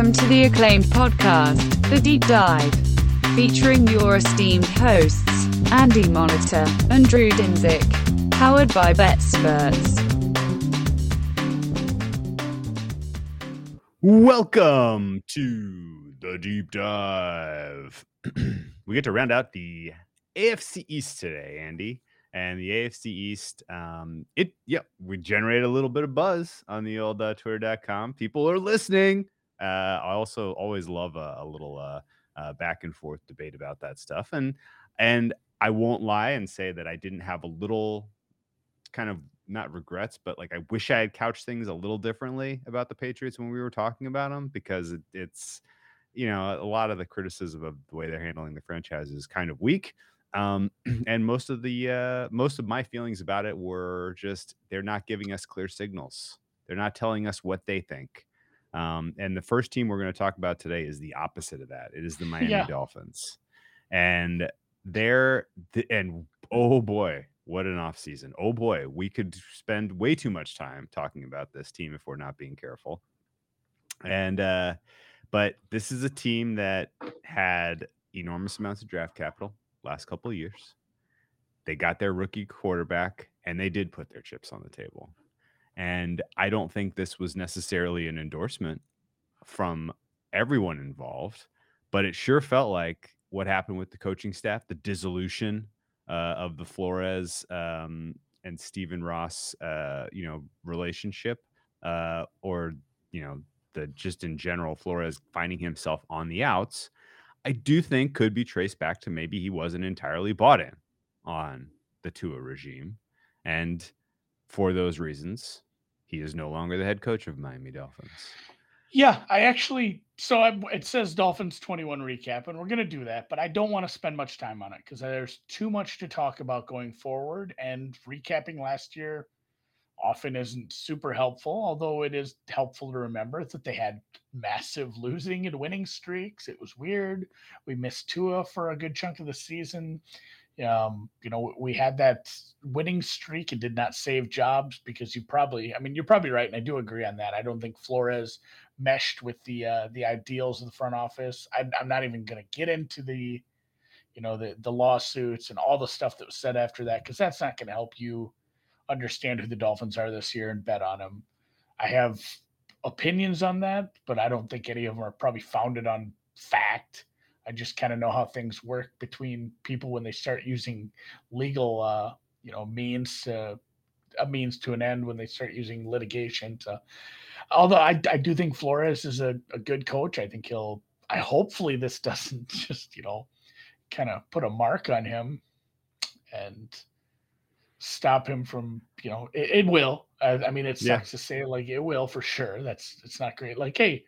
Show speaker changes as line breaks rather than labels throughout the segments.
Welcome to the acclaimed podcast, The Deep Dive, featuring your esteemed hosts, Andy Monitor and Drew Dinzik, powered by BetSperts.
Welcome to the deep dive. we get to round out the AFC East today, Andy. And the AFC East, um, it yeah, we generated a little bit of buzz on the old uh, Twitter.com. People are listening. Uh, I also always love a, a little uh, uh, back and forth debate about that stuff, and and I won't lie and say that I didn't have a little kind of not regrets, but like I wish I had couched things a little differently about the Patriots when we were talking about them because it, it's you know a lot of the criticism of the way they're handling the franchise is kind of weak. Um, and most of the uh, most of my feelings about it were just they're not giving us clear signals. They're not telling us what they think. Um, and the first team we're going to talk about today is the opposite of that. It is the Miami
Yeah.
Dolphins, and they're th- and oh boy, what an off season! Oh boy, we could spend way too much time talking about this team if we're not being careful. And uh, but this is a team that had enormous amounts of draft capital last couple of years. They got their rookie quarterback and they did put their chips on the table. And I don't think this was necessarily an endorsement from everyone involved, but it sure felt like what happened with the coaching staff, the dissolution uh, of the Flores um, and Stephen Ross, uh, you know, relationship, uh, or you know, the just in general Flores finding himself on the outs. I do think could be traced back to maybe he wasn't entirely bought in on the Tua regime. And for those reasons, he is no longer the head coach of Miami Dolphins.
Yeah, I actually so I, it says Dolphins 21 recap, and we're gonna do that, but I don't want to spend much time on it because there's too much to talk about going forward. And recapping last year often isn't super helpful, although it is helpful to remember that they had massive losing and winning streaks. It was weird. We missed Tua for a good chunk of the season. Um, you know, we had that winning streak and did not save jobs because you probably, I mean, you're probably right, and I do agree on that. I don't think Flores meshed with the uh, the ideals of the front office. I'm, I'm not even going to get into the, you know, the the lawsuits and all the stuff that was said after that because that's not going to help you understand who the Dolphins are this year and bet on them. I have opinions on that, but I don't think any of them are probably founded on fact. I just kind of know how things work between people when they start using legal, uh, you know, means to a means to an end when they start using litigation to. Although I, I do think Flores is a, a good coach. I think he'll. I hopefully this doesn't just you know, kind of put a mark on him, and stop him from you know it, it will. I, I mean, it sucks
Yeah.
to say like it will for sure. That's it's not great. Like hey,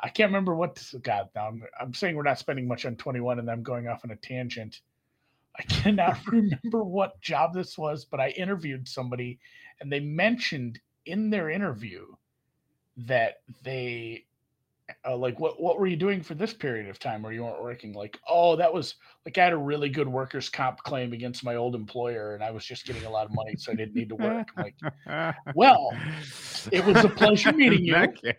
I can't remember what this God now. I'm, I'm saying we're not spending much on 21 and I'm going off on a tangent. I cannot remember what job this was, but I interviewed somebody and they mentioned in their interview that they uh, like what what were you doing for this period of time where you weren't working like oh that was like i had a really good workers comp claim against my old employer and i was just getting a lot of money so i didn't need to work I'm like well, it was a pleasure meeting you,
In that ca-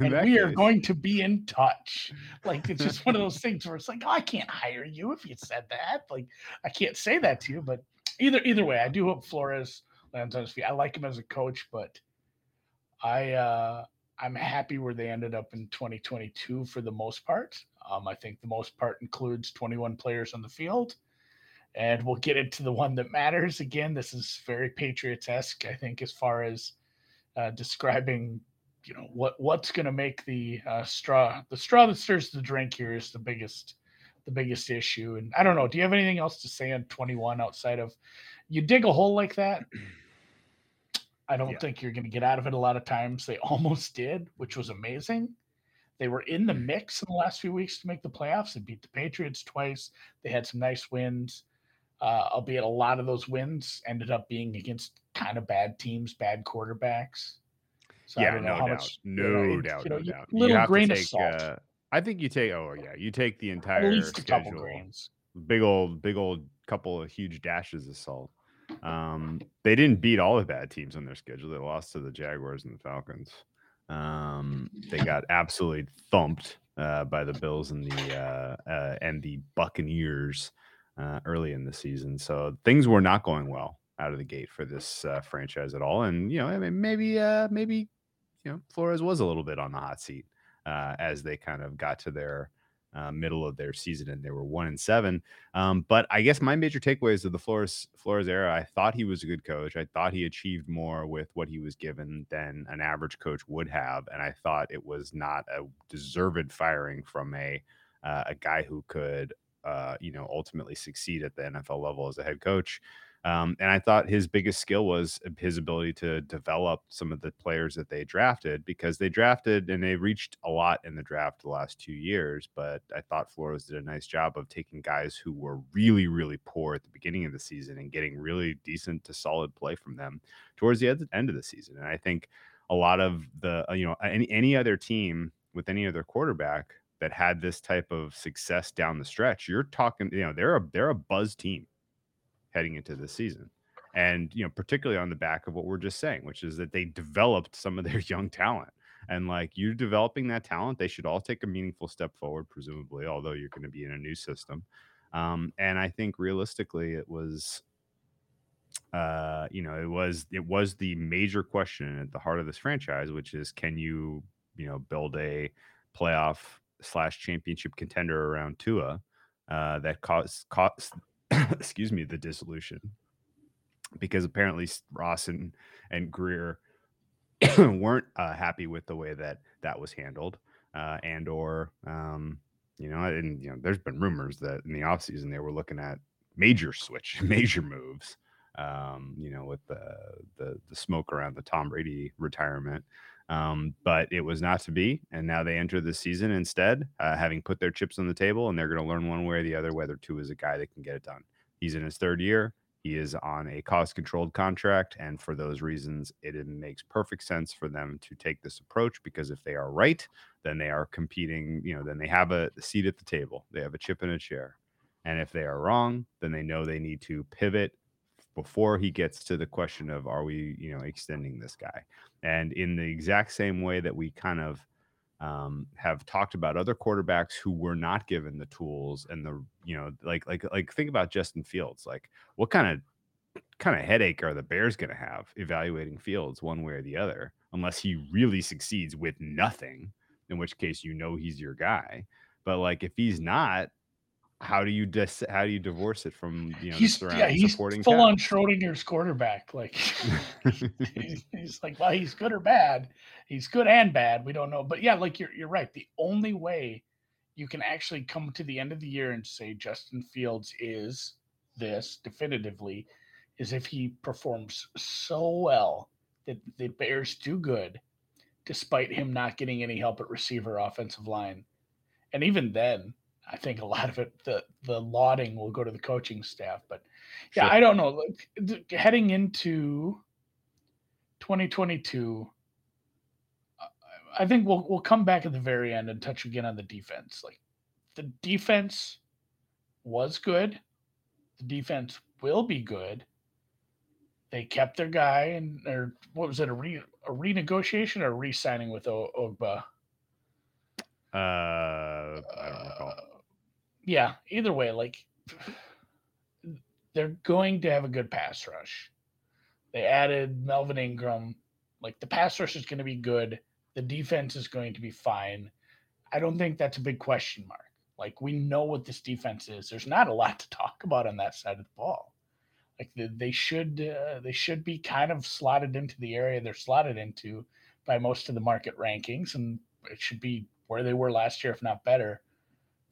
in
and we are going to be in touch. Like it's just one of those things where it's like, oh, I can't hire you if you said that. Like I can't say that to you, but either either way, I do hope Flores lands on his feet. I like him as a coach, but I uh I'm happy where they ended up in 2022 for the most part. Um, I think the most part includes 21 players on the field. And we'll get into the one that matters. Again, this is very Patriots esque, I think, as far as uh, describing you know what what's going to make the uh, straw the straw that stirs the drink here is the biggest the biggest issue and i don't know do you have anything else to say on 21 outside of you dig a hole like that i don't
Yeah.
think you're going to get out of it a lot of times they almost did which was amazing they were in the mix in the last few weeks to make the playoffs they beat the patriots twice they had some nice wins uh, albeit a lot of those wins ended up being against kind of bad teams bad quarterbacks so I
yeah,
don't know
no
how
doubt,
much-
no
you know,
doubt,
you know,
no doubt.
little grain
to
of salt.
Uh, I think you take. Oh yeah, you take the entire at
least a couple grains.
Big old, big old couple of huge dashes of salt. Um, they didn't beat all the bad teams on their schedule. They lost to the Jaguars and the Falcons. Um, they got absolutely thumped uh, by the Bills and the uh, uh, and the Buccaneers uh, early in the season. So things were not going well out of the gate for this uh, franchise at all. And you know, I mean, maybe uh, maybe you know Flores was a little bit on the hot seat uh, as they kind of got to their uh, middle of their season and they were one and seven. Um, but I guess my major takeaways of the Flores Flores era, I thought he was a good coach. I thought he achieved more with what he was given than an average coach would have, and I thought it was not a deserved firing from a uh, a guy who could uh, you know ultimately succeed at the NFL level as a head coach. Um, and I thought his biggest skill was his ability to develop some of the players that they drafted because they drafted and they reached a lot in the draft the last two years. But I thought Flores did a nice job of taking guys who were really, really poor at the beginning of the season and getting really decent to solid play from them towards the end of the season. And I think a lot of the, uh, you know, any, any other team with any other quarterback that had this type of success down the stretch, you're talking, you know, they're a, they're a buzz team heading into the season. And, you know, particularly on the back of what we're just saying, which is that they developed some of their young talent. And like you're developing that talent, they should all take a meaningful step forward, presumably, although you're going to be in a new system. Um, and I think realistically, it was, uh, you know, it was it was the major question at the heart of this franchise, which is can you, you know, build a playoff slash championship contender around Tua uh, that costs cost excuse me, the dissolution because apparently Ross and, and Grier weren't uh, happy with the way that that was handled, uh, and or um, you know, and you know, there's been rumors that in the offseason they were looking at major switch, major moves. Um, you know, with the, the the smoke around the Tom Brady retirement, um, but it was not to be, and now they enter the season instead, uh, having put their chips on the table, and they're going to learn one way or the other whether Tua is a guy that can get it done. He's in his third year. He is on a cost controlled contract. And for those reasons, it makes perfect sense for them to take this approach because if they are right, then they are competing, you know, then they have a seat at the table, they have a chip in a chair. And if they are wrong, then they know they need to pivot before he gets to the question of are we, you know, extending this guy? And in the exact same way that we kind of um, have talked about other quarterbacks who were not given the tools and the you know like like like think about Justin Fields like what kind of kind of headache are the Bears going to have evaluating Fields one way or the other unless he really succeeds with nothing in which case you know he's your guy but like if he's not how do you dis- how do you divorce it from you know
he's yeah he's
supporting
full
cast?
on Schrodinger's quarterback like he's, he's like well he's good or bad he's good and bad we don't know but yeah like you're you're right the only way you can actually come to the end of the year and say Justin Fields is this definitively is if he performs so well that the Bears do good despite him not getting any help at receiver offensive line and even then I think a lot of it, the the lauding will go to the coaching staff. But yeah, sure. I don't know. Like, heading into 2022, I think we'll we'll come back at the very end and touch again on the defense. Like the defense was good. The defense will be good. They kept their guy, and or what was it a re a renegotiation or re-signing with o- Ogbah?
Uh, I don't recall. Uh,
yeah, either way, like they're going to have a good pass rush. They added Melvin Ingram. Like the pass rush is going to be good. The defense is going to be fine. I don't think that's a big question mark. Like we know what this defense is. There's not a lot to talk about on that side of the ball. Like the, they should uh, they should be kind of slotted into the area they're slotted into by most of the market rankings, and it should be where they were last year, if not better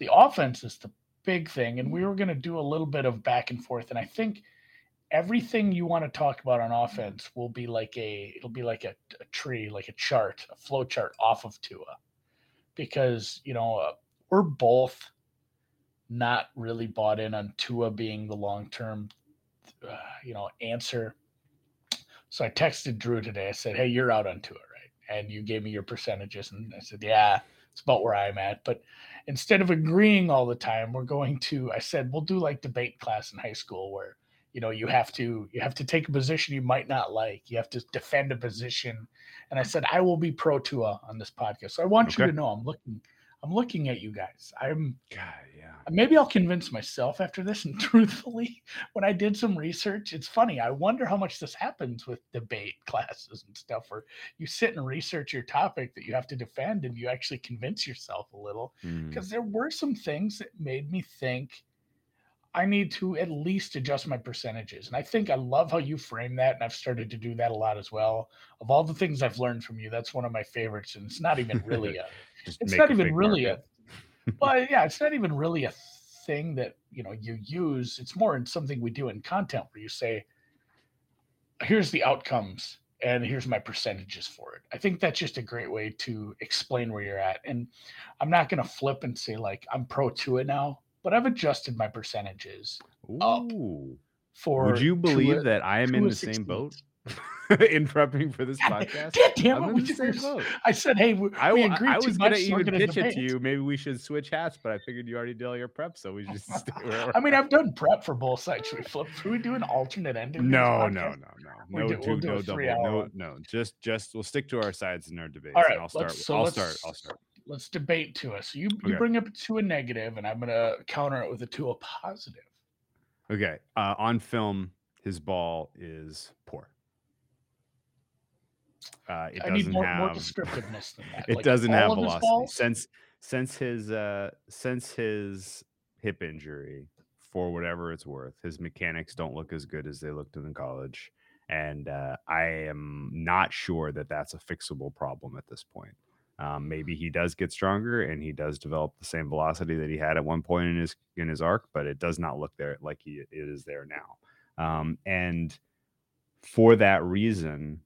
the offense is the big thing. And we were going to do a little bit of back and forth. And I think everything you want to talk about on offense will be like a it'll be like a, a tree, like a chart, a flow chart off of Tua, because you know uh, we're both not really bought in on Tua being the long term, uh, you know, answer. So I texted Drew today. I said, "Hey, you're out on Tua, right?" And you gave me your percentages, and I said, "Yeah, it's about where I'm at." But instead of agreeing all the time, we're going to, I said, we'll do like debate class in high school where you know you have to you have to take a position you might not like. You have to defend a position. And i said i will be pro tua on this podcast so i want you to know i'm looking i'm looking at you guys i'm
God, yeah.
maybe i'll convince myself after this and truthfully when i did some research it's funny i wonder how much this happens with debate classes and stuff where you sit and research your topic that you have to defend and you actually convince yourself a little
Mm.
because there were some things that made me think I need to at least adjust my percentages. And I think I love how you frame that. And I've started to do that a lot as well. Of all the things I've learned from you, that's one of my favorites. And it's not even really a, it's not even really
market.
a, well, yeah, it's not even really a thing that, you know, you use. It's more in something we do in content where you say, here's the outcomes and here's my percentages for it. I think that's just a great way to explain where you're at. And I'm not going to flip and say like I'm pro to it now, but I've adjusted my percentages up
Ooh.
for.
Would you believe that I am in the same boat in prepping for this
God,
podcast?
God damn it! we
the same
this.
boat.
I said, hey, we,
I,
we agreed
I
too
was gonna
so we're
even pitch it to you. Maybe we should switch hats, but I figured you already did all your prep, so we just stay where we're
I mean. I've done prep for both sides. Should we flip? Should we do an alternate ending? to
no, no, no, no, no,
do-
two,
we'll do
no double, no, no. Just, just we'll stick to our sides in our debate.
All
and I'll start.
so
I'll start. I'll start.
Let's debate to us. You, you
Okay.
bring up Tua negative, and I'm gonna counter it with a Tua positive.
Okay. Uh, on film, his ball is poor. Uh, it
I
doesn't
need more,
have.
more descriptiveness than that.
it
Like,
doesn't have
all of his
velocity
balls?
since since his uh since his hip injury for whatever it's worth his mechanics don't look as good as they looked in college and uh, i am not sure that that's a fixable problem at this point um, maybe he does get stronger and he does develop the same velocity that he had at one point in his in his arc but it does not look there like he it is there now um, and for that reason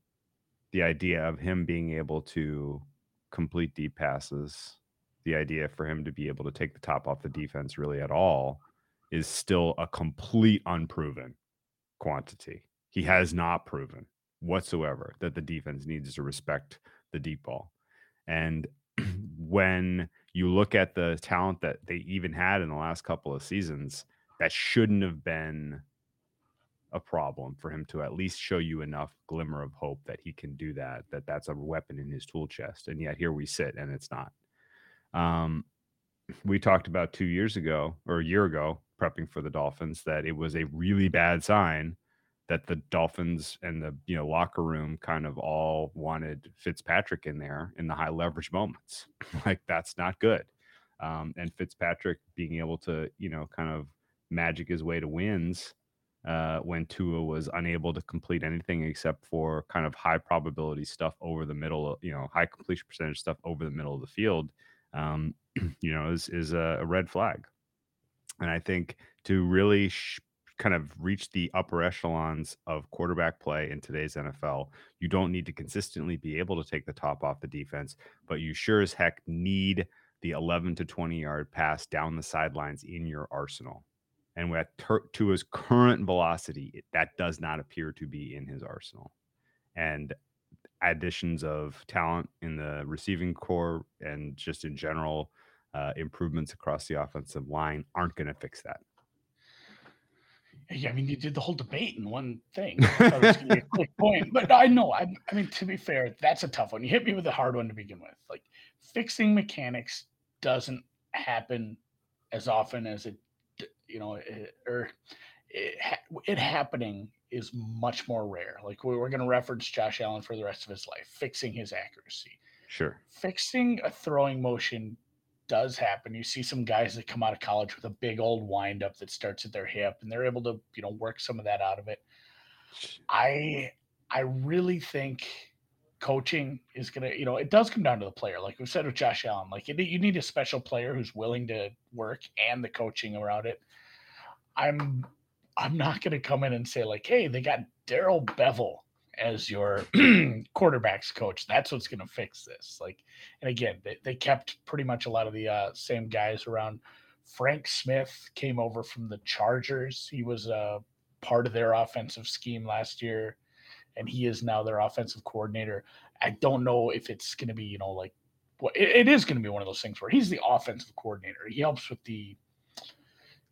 the idea of him being able to complete deep passes, the idea for him to be able to take the top off the defense really at all is still a complete unproven quantity. He has not proven whatsoever that the defense needs to respect the deep ball. And when you look at the talent that they even had in the last couple of seasons, that shouldn't have been a problem for him to at least show you enough glimmer of hope that he can do that that that's a weapon in his tool chest. And yet here we sit and it's not. Um we talked about 2 years ago or a year ago prepping for the dolphins that it was a really bad sign that the dolphins and the you know locker room kind of all wanted Fitzpatrick in there in the high leverage moments like that's not good um and Fitzpatrick being able to you know kind of magic his way to wins uh, when Tua was unable to complete anything except for kind of high probability stuff over the middle, of, you know, high completion percentage stuff over the middle of the field, um, you know, is is a, a red flag. And I think to really sh- kind of reach the upper echelons of quarterback play in today's NFL, you don't need to consistently be able to take the top off the defense, but you sure as heck need the 11 to 20 yard pass down the sidelines in your arsenal. And with Tua's current velocity, it, that does not appear to be in his arsenal. And additions of talent in the receiving corps and just in general uh, improvements across the offensive line aren't going to fix that.
Yeah, I mean, you did the whole debate in one thing. I it was gonna be a quick point, but I know. I, I mean, to be fair, that's a tough one. You hit me with a hard one to begin with. Like fixing mechanics doesn't happen as often as it, you know, it, or it, it happening is much more rare. Like we we're going to reference Josh Allen for the rest of his life, fixing his accuracy
Sure.
fixing a throwing motion does happen. You see some guys that come out of college with a big old windup that starts at their hip, and they're able to, you know, work some of that out of it. I I really think coaching is gonna, you know, it does come down to the player. Like we said with Josh Allen, like you need a special player who's willing to work and the coaching around it. I'm I'm not gonna come in and say like, hey, they got Darrell Bevell as your quarterbacks coach. That's what's going to fix this. Like, and again, they, they kept pretty much a lot of the uh, same guys around. Frank Smith came over from the Chargers. He was a part of their offensive scheme last year, and he is now their offensive coordinator. I don't know if it's going to be, you know, like, well, it, it is going to be one of those things where he's the offensive coordinator. He helps with the,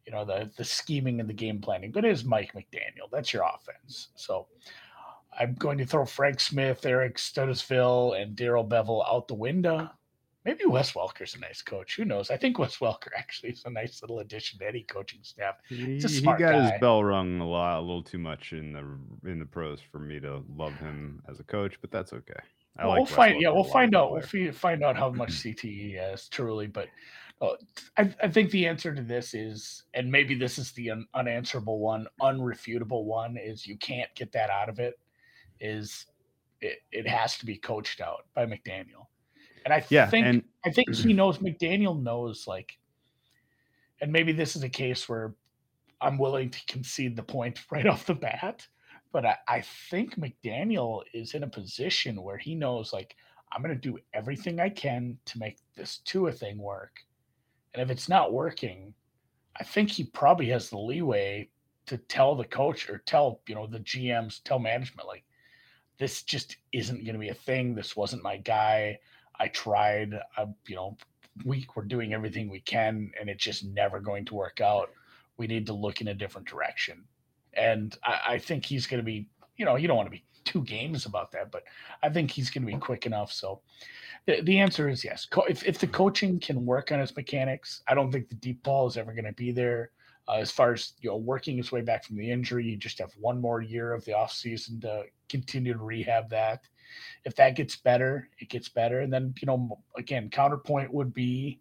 you know, the the scheming and the game planning, but it is Mike McDaniel. That's your offense. So I'm going to throw Frank Smith, Eric Studesville, and Darrell Bevell out the window. Maybe Wes Welker's a nice coach. Who knows? I think Wes Welker actually is a nice little addition to any coaching staff.
He,
a
he got
guy.
his bell rung a lot, a little too much in the in the pros for me to love him as a coach, but that's okay. I
Well,
like
we'll find. Yeah, we'll find out. We'll find out how much CTE he has truly. But uh, I, I think the answer to this is, and maybe this is the un- unanswerable one, unrefutable one, is you can't get that out of it. Is it? It has to be coached out by McDaniel, and I
Yeah,
think
and
I think he knows. McDaniel knows like, and maybe this is a case where I'm willing to concede the point right off the bat. But I, I think McDaniel is in a position where he knows, like, I'm going to do everything I can to make this Tua thing work. And if it's not working, I think he probably has the leeway to tell the coach or tell, you know, the GMs, tell management, like, this just isn't going to be a thing. This wasn't my guy. I tried, I, you know, we we're doing everything we can, and it's just never going to work out. We need to look in a different direction. And I, I think he's going to be, you know, you don't want to be two games about that, but I think he's going to be quick enough. So the, the answer is yes. Co- If, if the coaching can work on his mechanics, I don't think the deep ball is ever going to be there. Uh, as far as you know, working his way back from the injury, you just have one more year of the offseason to continue to rehab that. If that gets better, it gets better. And then, you know, again, counterpoint would be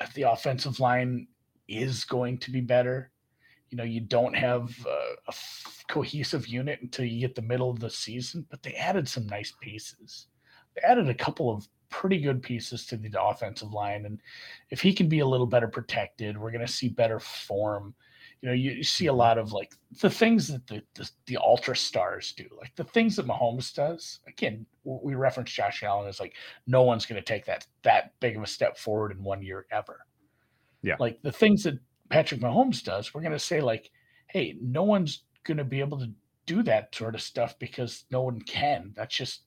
if the offensive line is going to be better. You know, you don't have a cohesive unit until you get the middle of the season, but they added some nice pieces. They added a couple of pretty good pieces to the offensive line. And if he can be a little better protected, we're going to see better form. You know, you, you see a mm-hmm. lot of like the things that the, the the ultra stars do, like the things that Mahomes does. Again, we reference Josh Allen as like no one's going to take that that big of a step forward in one year ever.
Yeah.
like the things that Patrick Mahomes does, we're going to say like, hey, no one's going to be able to do that sort of stuff because no one can. That's just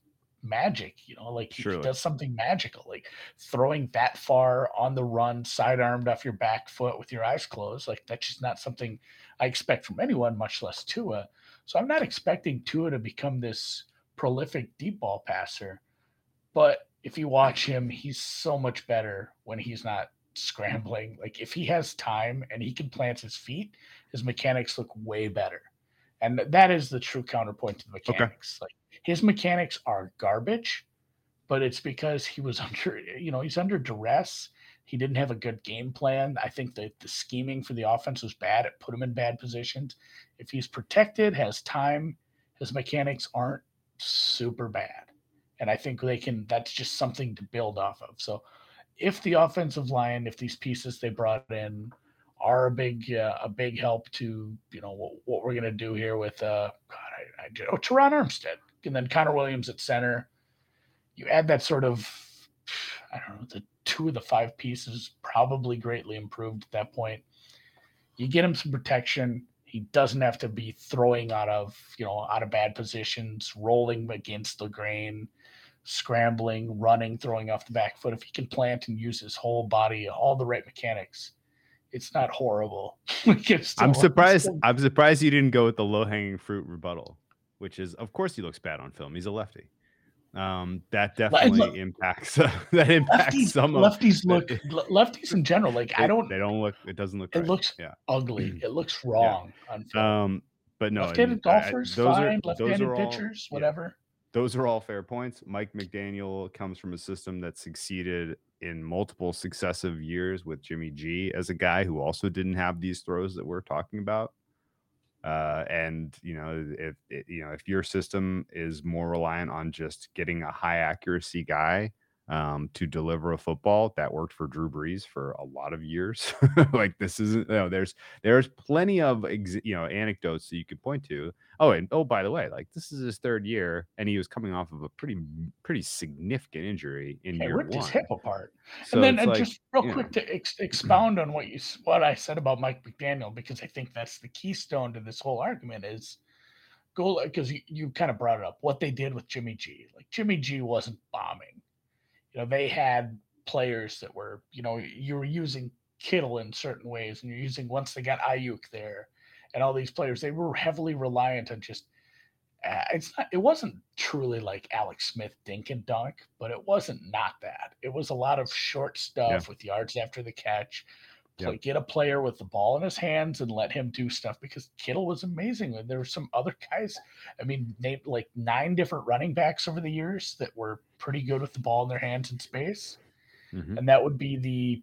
magic, you know, like he- he does something magical, like throwing that far on the run, sidearmed off your back foot with your eyes closed. Like that's just not something I expect from anyone, much less Tua. So I'm not expecting Tua to become this prolific deep ball passer. But if you watch him, he's so much better when he's not scrambling. Like if he has time and he can plant his feet, his mechanics look way better. And that is the true counterpoint to the mechanics. Like his mechanics are garbage, but it's because he was under, you know, he's under duress. He didn't have a good game plan. I think that the scheming for the offense was bad. It put him in bad positions. If he's protected, has time, his mechanics aren't super bad. And I think they can, that's just something to build off of. So if the offensive line, if these pieces they brought in are a big, uh, a big help to, you know, what, what we're going to do here with, uh, God, I, I, oh, Terron Armstead and then Connor Williams at center. You add that sort of, I don't know, the two of the five pieces probably greatly improved at that point. You get him some protection. He doesn't have to be throwing out of, you know, out of bad positions, rolling against the grain, scrambling, running, throwing off the back foot. If he can plant and use his whole body, all the right mechanics, it's not horrible. It's still-
I'm surprised.
still-
I'm surprised you didn't go with the low hanging fruit rebuttal, which is, of course, he looks bad on film. He's a lefty. Um, that
look-
definitely impacts. that impacts
lefties,
some of
lefties look le- lefties in general. Like I don't.
They don't look. It doesn't look.
It
right.
looks
Yeah.
ugly. It looks wrong on film.
Um, but no,
left-handed
mean, I- I-
golfers,
those
fine.
those
Left-handed
are all-
pitchers,
yeah.
whatever.
those are all fair points. Mike McDaniel comes from a system that succeeded in multiple successive years with Jimmy G as a guy who also didn't have these throws that we're talking about. Uh, and you know, if you know if your system is more reliant on just getting a high accuracy guy um, to deliver a football, that worked for Drew Brees for a lot of years. like this isn't. You know, there's there's plenty of ex- you know anecdotes that you could point to. Oh, and oh, by the way, like this is his third year, and he was coming off of a pretty pretty significant injury in
He
year
ripped
one.
his hip apart.
So
and then and
like,
just real quick
know.
to ex- expound on what you what I said about Mike McDaniel because I think that's the keystone to this whole argument is goal because you, you kind of brought it up what they did with Jimmy G. Like Jimmy G wasn't bombing. You know, they had players that were, you know, you were using Kittle in certain ways, and you're using once they got Aiyuk there, and all these players, they were heavily reliant on just. Uh, it's not. It wasn't truly like Alex Smith dink and dunk, but it wasn't not that. It was a lot of short stuff
Yeah.
with yards after the catch.
Yep.
Get a player with the ball in his hands and let him do stuff because Kittle was amazing. And there were some other guys. I mean, named like nine different running backs over the years that were pretty good with the ball in their hands in space
Mhm.
and that would be the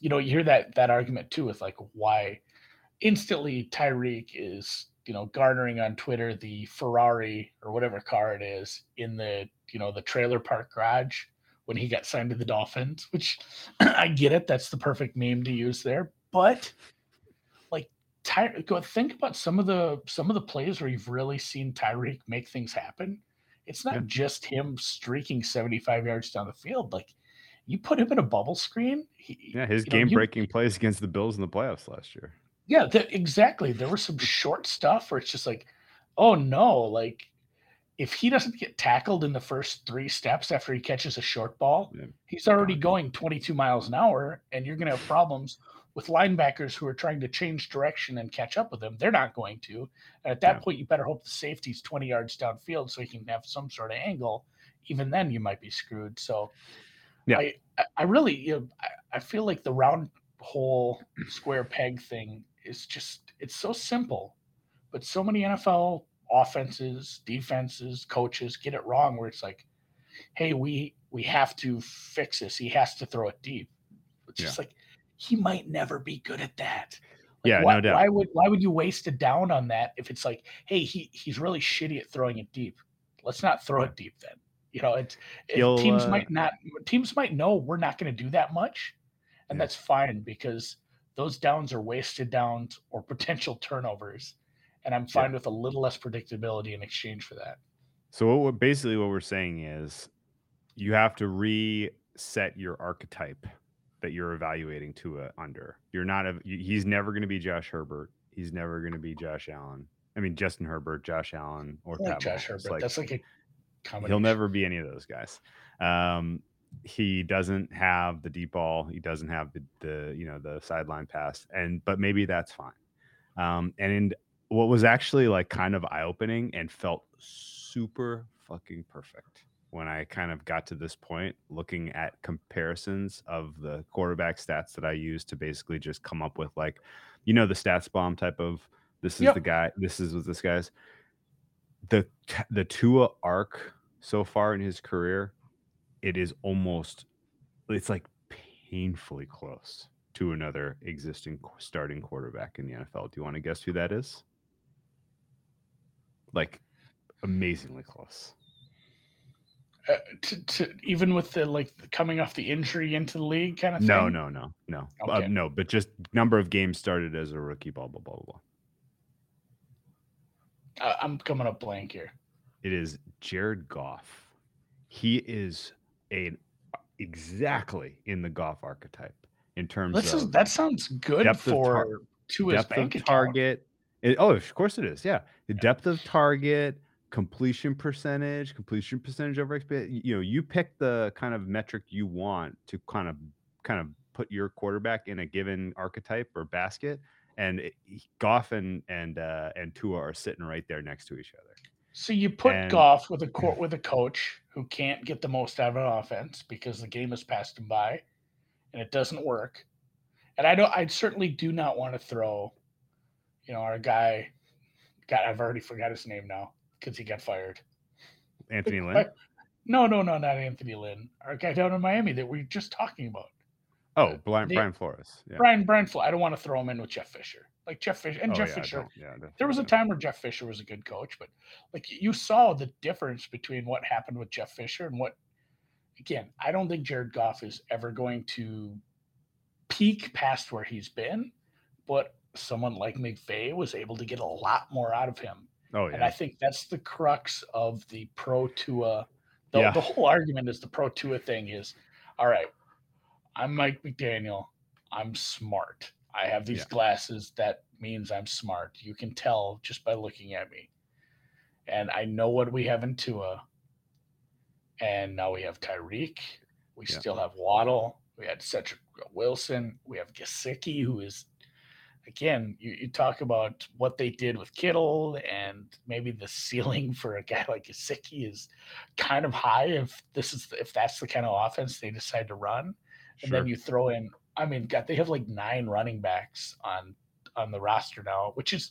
you know you hear that that argument too with like why instantly Tyreek is you know garnering on Twitter the Ferrari or whatever car it is in the you know the trailer park garage when he got signed to the Dolphins which I get it that's the perfect meme to use there but like Ty- go think about some of the some of the plays where you've really seen Tyreek make things happen it's not
Yeah.
just him streaking 75 yards down the field like you put him in a bubble screen. He,
Yeah, his
know, you-
game breaking plays against the Bills in the playoffs last year.
Yeah, that, exactly. There was some short stuff where it's just like, oh no, like if he doesn't get tackled in the first three steps after he catches a short ball,
Yeah.
he's already going 22 miles an hour, and you're going to have problems with linebackers who are trying to change direction and catch up with him. They're not going to. And at that
Yeah.
point, you better hope the safety's 20 yards downfield so he can have some sort of angle. Even then, you might be screwed. So,
Yeah.
I, I- really, you know, I, I feel like the round hole square peg thing is just, it's so simple, but so many NFL offenses, defenses, coaches get it wrong where it's like, hey, we we have to fix this. He has to throw it deep. It's just like he might never be good at that. Like,
Yeah,
why,
no doubt.
Why would why would you waste a down on that if it's like, hey, he he's really shitty at throwing it deep. Let's not throw it deep then. You know, it's it- teams
uh,
might not teams might know we're not going to do that much, and
Yeah.
that's fine because those downs are wasted downs or potential turnovers, and I'm fine with a little less predictability in exchange for that.
So what we're, basically what we're saying is you have to reset your archetype that you're evaluating to a under. You're not a he's never going to be Josh Herbert. He's never going to be Josh Allen. I mean Justin Herbert, Josh Allen, or
like Josh Herbert.
Like,
that's like a combination.
he'll never be any of those guys. Um, he doesn't have the deep ball. He doesn't have the, the you know the sideline pass, and but maybe that's fine. Um, and in, what was actually like kind of eye opening and felt super fucking perfect when I kind of got to this point, looking at comparisons of the quarterback stats that I use to basically just come up with like, you know, the stats bomb type of this is
Yep.
the guy, this is what this guy's the the Tua arc so far in his career, it is almost it's like painfully close to another existing starting quarterback in the NFL. Do you want to guess who that is? Like amazingly close.
uh, to, to even with the like coming off the injury into the league kind of thing.
No, no, no, no, uh, no. But just number of games started as a rookie. Blah blah blah blah. blah.
I, I'm coming up blank here.
It is Jared Goff. He is a exactly in the Goff archetype in terms
This
of
is that sounds good for to his bank
target. It- oh, of course it is. Yeah, the depth of target, completion percentage, completion percentage over XP. You know, you pick the kind of metric you want to kind of kind of put your quarterback in a given archetype or basket. And it, Goff and and uh, and Tua are sitting right there next to each other.
So you put
And-
Goff with a court with a coach who can't get the most out of an offense because the game has passed him by, and it doesn't work. And I don't. I certainly do not want to throw, you know, our guy. God, I've already forgot his name now because he got fired.
Anthony Lynn.
No, no, no, not Anthony Lynn. Our guy down in Miami that we are just talking about.
Oh, uh, Brian,
they-
Brian Flores. Yeah.
Brian Brian Flo- I don't want to throw him in with Jeff Fisher. Like Jeff Fisher and
Oh,
Jeff
yeah,
Fisher.
yeah,
There was a time where Jeff Fisher was a good coach, but like you saw the difference between what happened with Jeff Fisher and what again, I don't think Jared Goff is ever going to peak past where he's been, but someone like McVay was able to get a lot more out of him.
Oh
And I think that's the crux of the pro Tua. The,
Yeah.
the whole argument is the pro Tua thing is all right, I'm Mike McDaniel. I'm smart. I have these
Yeah.
glasses. That means I'm smart. You can tell just by looking at me. And I know what we have in Tua. And now we have Tyreek. We
Yeah.
still have Waddle. We had Cedric Wilson. We have Gesicki, who is again, you, you talk about what they did with Kittle, and maybe the ceiling for a guy like Gesicki is kind of high if this is if that's the kind of offense they decide to run. And
Sure.
then you throw in, I mean, God, they have like nine running backs on on the roster now, which is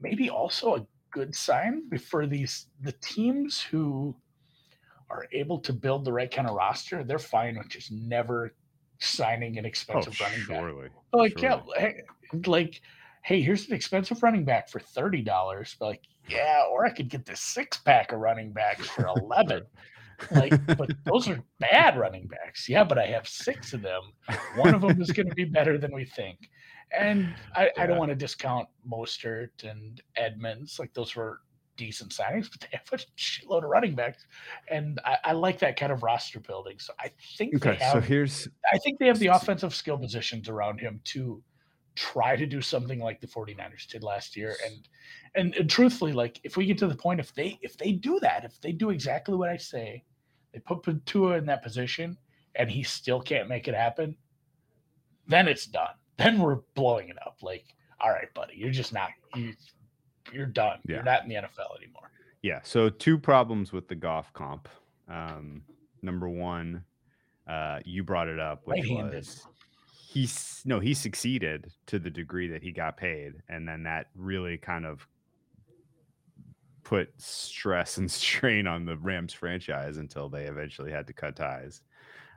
maybe also a good sign for these the teams who are able to build the right kind of roster. They're fine with just never signing an
Oh,
expensive running back.
surely.
Like, yeah, hey, like, hey, here's an expensive running back for thirty dollars. Like, yeah, or I could get this six pack of running backs for eleven. like, but those are bad running backs. Yeah, but I have six of them. One of them is going to be better than we think. And I, I don't want to discount Mostert and Edmonds. Like those were decent signings, but they have a shitload of running backs. And I, I like that kind of roster building. So I think
Okay,
they
so here's
I think they have the offensive skill positions around him to try to do something like the 49ers did last year. And, and and truthfully, like if we get to the point, if they if they do that, if they do exactly what I say, they put Tua in that position and he still can't make it happen, then it's done. Then we're blowing it up. Like, all right, buddy, you're just not you you're done.
Yeah.
You're not in the NFL anymore.
Yeah. So two problems with the Goff comp. Um, number one, uh, you brought it up, which
Right-handed.
was he's no, he succeeded to the degree that he got paid, and then that really kind of put stress and strain on the Rams franchise until they eventually had to cut ties.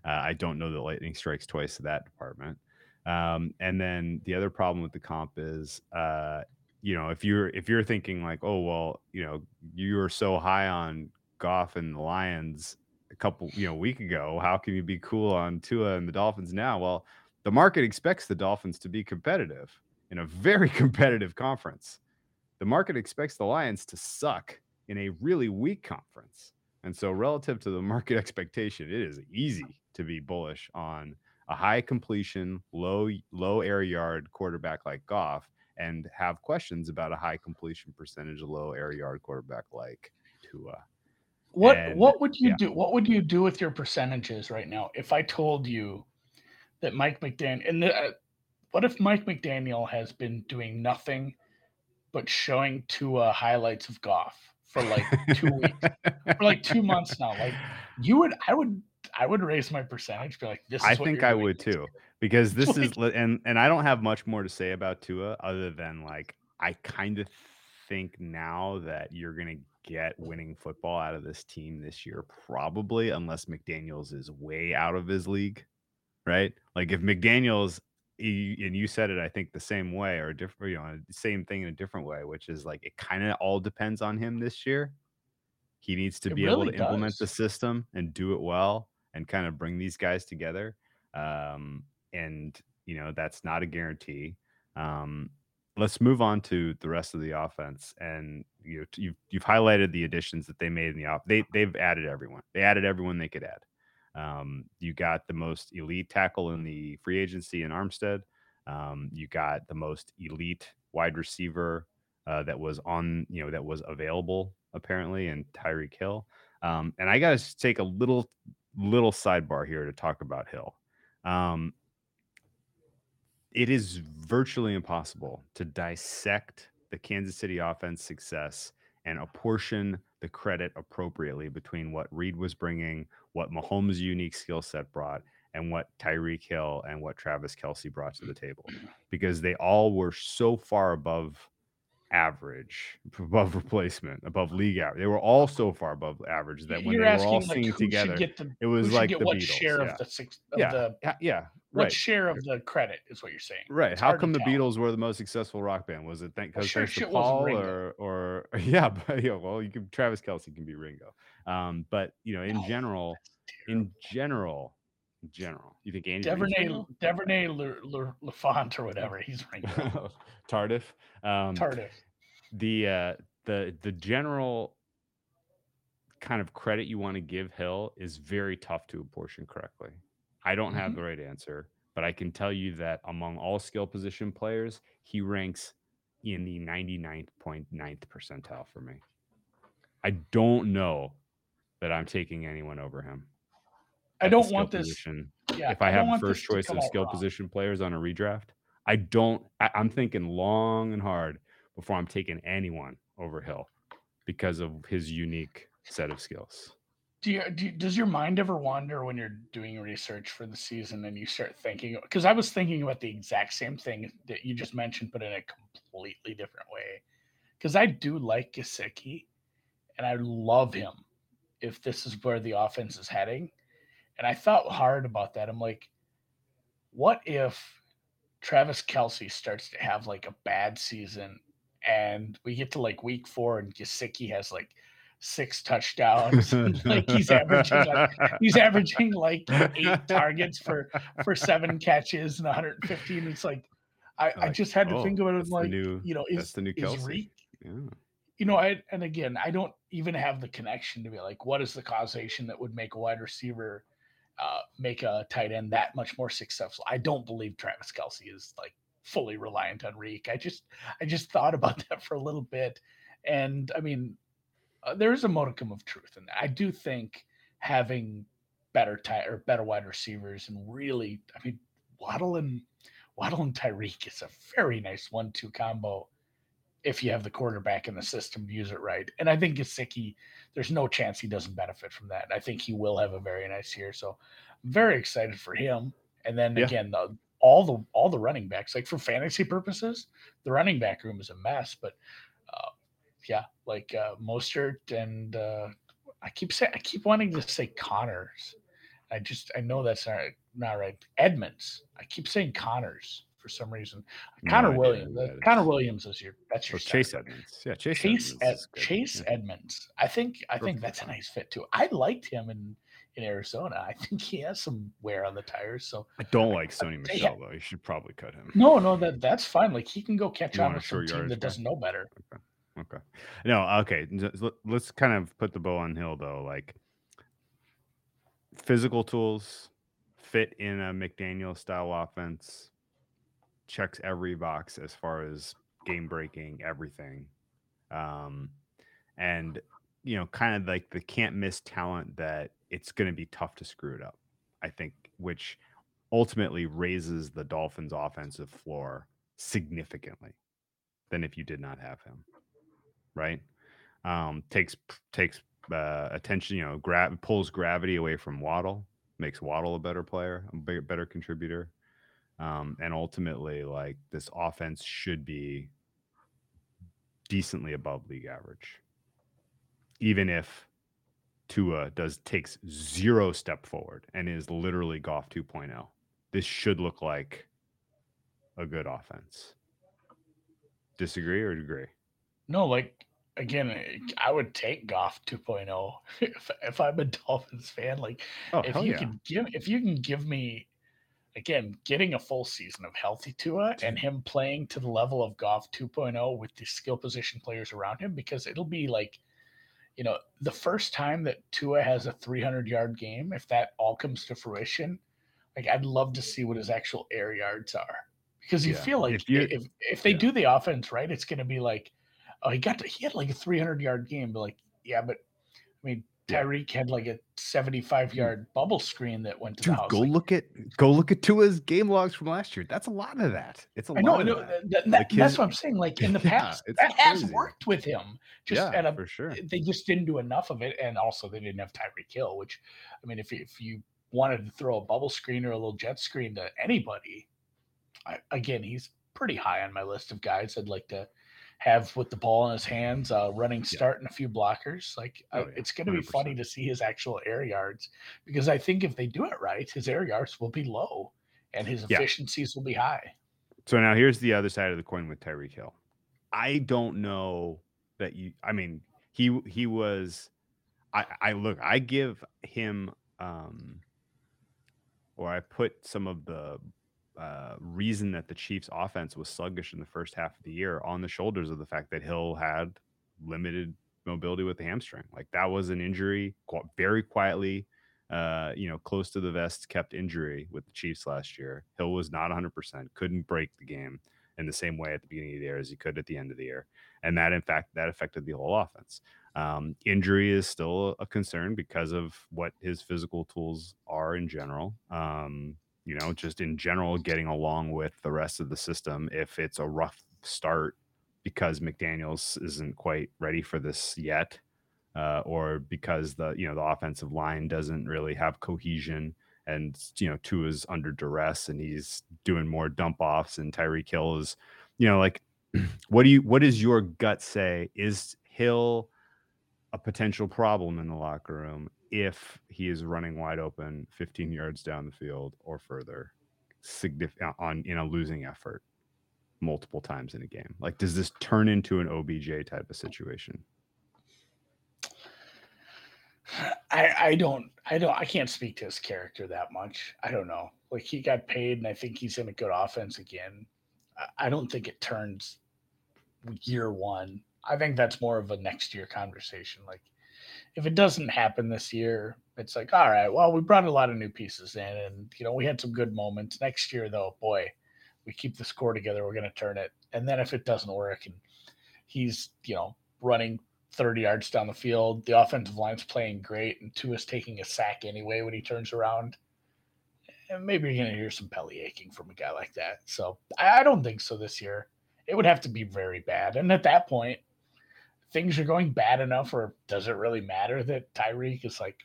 Uh, I don't know that lightning strikes twice to that department. Um, and then the other problem with the comp is, uh, you know, if you're if you're thinking like, oh well, you know, you were so high on Goff and the Lions a couple, you know, week ago, how can you be cool on Tua and the Dolphins now? Well, the market expects the Dolphins to be competitive in a very competitive conference. The market expects the Lions to suck in a really weak conference. And so relative to the market expectation, it is easy to be bullish on a high completion, low low air yard quarterback like Goff and have questions about a high completion percentage, low air yard quarterback like Tua.
What
And-
what would you
yeah.
do? What would you do with your percentages right now if I told you that Mike McDaniel and the, uh, what if Mike McDaniel has been doing nothing but showing to uh, highlights of Goff for like two weeks for like two months now? Like you would, I would, I would raise my percentage. Be like, this. Is
I think I would too
year.
because this
Like-
is and and I don't have much more to say about Tua other than like I kind of think now that you're gonna get winning football out of this team this year probably unless McDaniel's is way out of his league, right? Like if McDaniel's and you said it I think the same way or different you know same thing in a different way which is like it kind of all depends on him this year. He needs to
It
be able
really
to implement the system and do it well and kind of bring these guys together um, and you know that's not a guarantee. Um, let's move on to the rest of the offense, and you know, you've you've highlighted the additions that they made in the off. They they've added everyone. They added everyone they could add. Um, you got the most elite tackle in the free agency in Armstead. Um, you got the most elite wide receiver uh, that was on, you know, that was available apparently, and Tyreek Hill. Um, and I got to take a little little sidebar here to talk about Hill. Um, it is virtually impossible to dissect the Kansas City offense success and apportion the credit appropriately between what Reid was bringing, what Mahomes' unique skill set brought, and what Tyreek Hill and what Travis Kelce brought to the table, because they all were so far above average, above replacement, above league average. They were all so far above average that when
You're
they were all
like
singing together,
the
it was like
get
the
what
Beatles.
share
yeah.
of the six of
yeah,
the
yeah, yeah,
what
right.
share of the credit is what you're saying.
Right.
It's
How come the
tell.
Beatles were the most successful rock band? Was it thank
Well,
because
sure
thanks to Paul or or yeah, but yeah, well, you can Travis Kelce can be Ringo. Um, but you know, in
No,
general, in general, in general, you think Andy
Duvernay? Duvernay Lafont or whatever. He's Ringo.
Tardif. Um,
Tardif.
the uh the the general kind of credit you want to give Hill is very tough to apportion correctly. I don't have
Mhm.
the right answer, but I can tell you that among all skill position players, he ranks in the 99.9th percentile for me. I don't know that I'm taking anyone over him.
I don't want this.
position.
Yeah,
if I,
I
have first choice of skill
wrong.
position players on a redraft, I don't. I, I'm thinking long and hard before I'm taking anyone over Hill because of his unique set of skills.
Do you, do does your mind ever wander when you're doing research for the season and you start thinking? Because I was thinking about the exact same thing that you just mentioned, but in a completely different way. Because I do like Gesicki, and I love him. If this is where the offense is heading, and I thought hard about that. I'm like, what if Travis Kelce starts to have like a bad season, and we get to like week four, and Gesicki has like six touchdowns. like he's averaging like he's averaging like eight targets for for seven catches and 115. It's like I, I just had to
oh,
think about it
that's
like
new-
you know
that's
is
the new
is
Kelce.
Reek
Yeah.
You know I and again I don't even have the connection to be like what is the causation that would make a wide receiver uh, make a tight end that much more successful. I don't believe Travis Kelce is like fully reliant on Reek. I just I just thought about that for a little bit, and I mean, uh, there is a modicum of truth that. I do think having better tight or better wide receivers and really, I mean, Waddle and Waddle and Tyreek is a very nice one-two combo if you have the quarterback in the system to use it right. And I think Gesicki, there's no chance he doesn't benefit from that. I think he will have a very nice year. So I'm very excited for him. And then
Yeah.
again, the, all the all the running backs, like for fantasy purposes, the running back room is a mess. But uh, yeah, like uh, Mostert and uh, I keep saying I keep wanting to say Connors. I just I know that's not not right. Edmonds. I keep saying Connors for some reason.
No
Connor Williams. uh. Connor Williams is your that's your
Chase. Edmonds. Yeah, Chase.
Chase
Edmonds
Ed. Chase
Yeah.
Edmonds. I think I think that's a nice fit too. I liked him in in Arizona. I think he has some wear on the tires. So
I don't like Sony Michel though. You should probably cut him.
no, no, that that's fine. Like he can go catch
You
on with some team that doesn't know better.
Okay. No, okay. let- Let's kind of put the bow on Hill though. Like physical tools fit in a McDaniel style offense, checks every box as far as game breaking, everything. Um, and you know, kind of like the can't miss talent that it's going to be tough to screw it up. I think, which ultimately raises the Dolphins' offensive floor significantly than if you did not have him right? Um, takes takes uh, attention, you know, grab pulls gravity away from Waddle, makes Waddle a better player, a better contributor, um, and ultimately, like this offense should be decently above league average, even if Tua does takes zero step forward and is literally Goff 2.0. This should look like a good offense. Disagree or agree?
No, like again, I would take Goff 2.0 if if I'm a Dolphins fan. Like
Oh,
if you
yeah.
can give if you can give me again getting a full season of healthy Tua and him playing to the level of Goff 2.0 with the skill position players around him because it'll be like you know the first time that Tua has a 300 yard game if that all comes to fruition like I'd love to see what his actual air yards are because you
Yeah,
feel like
if
if if they
yeah.
do the offense right it's going to be like oh he got to, he had like a 300 yard game but like yeah but I mean
Yeah.
Tyreek had like a 75 yard mm. bubble screen that went to
Dude,
the house
go
like,
look at go look at Tua's game logs from last year. That's a lot of that. It's a
I
lot.
know,
of that.
that, that- that's what I'm saying. Like in the
Yeah,
past, that has
crazy.
worked with him. Just
yeah,
at a,
for sure.
they just didn't do enough of it, and also they didn't have Tyreek Hill. Which, I mean, if you- if you wanted to throw a bubble screen or a little jet screen to anybody, I, again, he's pretty high on my list of guys I'd like to have with the ball in his hands, uh, running start and a few blockers. Like
Oh, yeah,
it's going to be funny to see his actual air yards because I think if they do it right, his air yards will be low and his
Yeah.
efficiencies will be high.
So now here's the other side of the coin with Tyreek Hill. I don't know that you. I mean, he he was. I I look. I give him. um Or I put some of the uh, reason that the Chiefs' offense was sluggish in the first half of the year on the shoulders of the fact that Hill had limited mobility with the hamstring. Like that was an injury, very quietly, uh, you know, close to the vest kept injury with the Chiefs last year. Hill was not 100%, couldn't break the game in the same way at the beginning of the year as he could at the end of the year. And that, in fact, that affected the whole offense. Um, injury is still a concern because of what his physical tools are in general. Um, you know, just in general, getting along with the rest of the system. If it's a rough start because McDaniels isn't quite ready for this yet, uh, or because the you know the offensive line doesn't really have cohesion, and you know Tua's under duress and he's doing more dump offs, and Tyreek Hill is, you know, like, what do you what does your gut say? Is Hill a potential problem in the locker room if he is running wide open 15 yards down the field or further significant uh, on in a losing effort multiple times in a game like does this turn into an obj type of situation
I, I don't I don't I can't speak to his character that much. I don't know. Like he got paid and I think he's in a good offense again. I, I don't think it turns year one I think that's more of a next year conversation. Like, if it doesn't happen this year, it's like, all right, well, we brought a lot of new pieces in, and you know, we had some good moments. Next year, though, boy, we keep the score together, we're going to turn it. And then if it doesn't work, and he's you know running 30 yards down the field, the offensive line's playing great, and Tua's taking a sack anyway when he turns around. And maybe you're going to hear some belly aching from a guy like that. So I don't think so this year. It would have to be very bad. And at that point, things are going bad enough, or does it really matter that Tyreek is like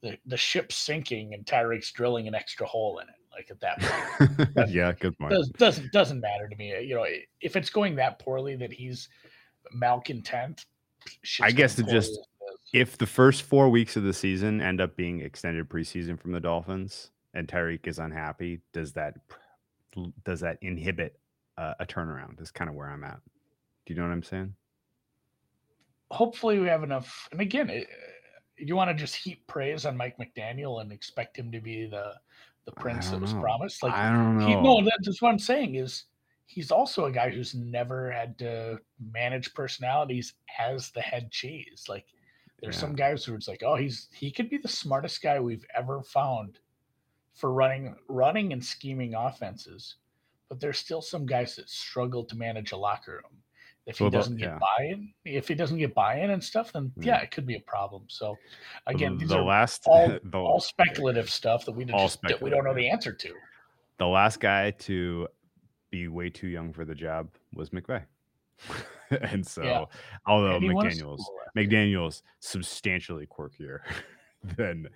the, the ship's sinking and Tyreek's drilling an extra hole in it? Like at that
point, yeah, good point.
Does, doesn't doesn't matter to me. You know, if it's going that poorly that he's malcontent,
I guess it just if the first four weeks of the season end up being extended preseason from the Dolphins and Tyreek is unhappy, does that does that inhibit uh, a turnaround? Is kind of where I'm at. Do you know what I'm saying?
Hopefully we have enough. And again, it, you want to just heap praise on Mike McDaniel and expect him to be the the prince that was
know.
promised. Like
I don't know.
he, no, that's what I'm saying is he's also a guy who's never had to manage personalities as the head cheese. Like there's
Yeah.
some guys who it's like, oh, he's he could be the smartest guy we've ever found for running running and scheming offenses. But there's still some guys that struggle to manage a locker room. If he doesn't get
yeah.
buy-in, if he doesn't get buy-in and stuff, then
Yeah.
yeah, it could be a problem. So again, these
the
are
last
all,
the,
all speculative stuff that we just that we don't know the answer to.
the last guy to be way too young for the job was McVay. and so
Yeah.
although
And he won a Super
McDaniel's McDaniel's substantially quirkier than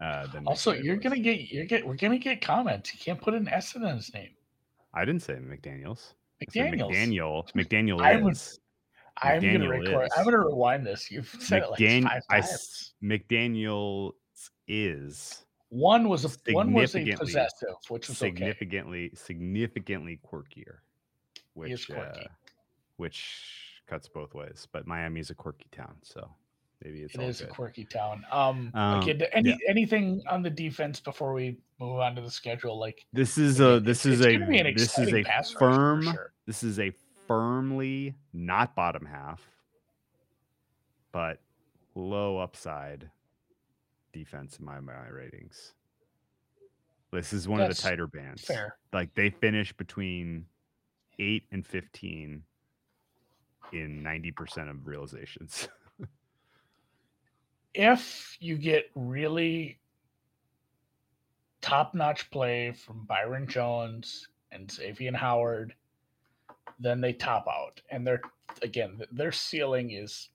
uh than
Also, you're gonna get you're get we're gonna get comments. You can't put an S in his name.
I didn't say McDaniel's.
McDaniels.
McDaniel. McDaniel
I
is.
I'm gonna record.
is.
I'm gonna rewind this. You've said it like five times.
McDaniel is
one was a one was a possessive, which was okay.
significantly significantly quirkier, which
quirky.
uh, which cuts both ways. But Miami's a quirky town, so maybe it's
It
all
is a quirky town. Um,
Um,
okay, any
yeah.
anything on the defense before we move on to the schedule? Like
This is a this is a
gonna be an
this is a
pass rush for
firm
sure.
this is a firmly not bottom half, but low upside defense in my my ratings. This is one of the tighter bands.
fair.
Like they finish between eight and fifteen in ninety percent of realizations.
If you get really top notch play from Byron Jones and Xavier Howard, then they top out. And they're again, their ceiling is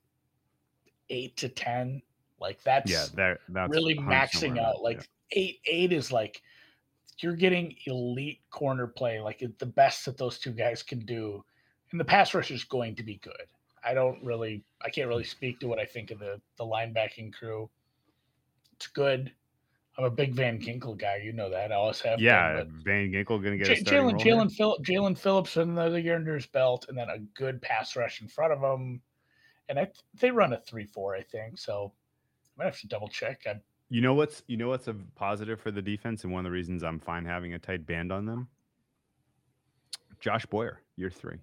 eight to ten. Like that's
yeah, that that's
really maxing out. Like
yeah.
eight, eight is like you're getting elite corner play, like the best that those two guys can do. And the pass rush is going to be good. I don't really, I can't really speak to what I think of the the linebacking crew. It's good. I'm a big Van Ginkel guy. You know that. I always have.
yeah,
but
Van Ginkel gonna get
J-
a starting Jaelan?
Jaelan Phil, Jaelan Phillips another year under his belt, and then a good pass rush in front of him. And I, th- they run a three four, I think. So I might have to double check. I,
You know what's you know what's a positive for the defense, and one of the reasons I'm fine having a tight band on them. Josh Boyer, year three.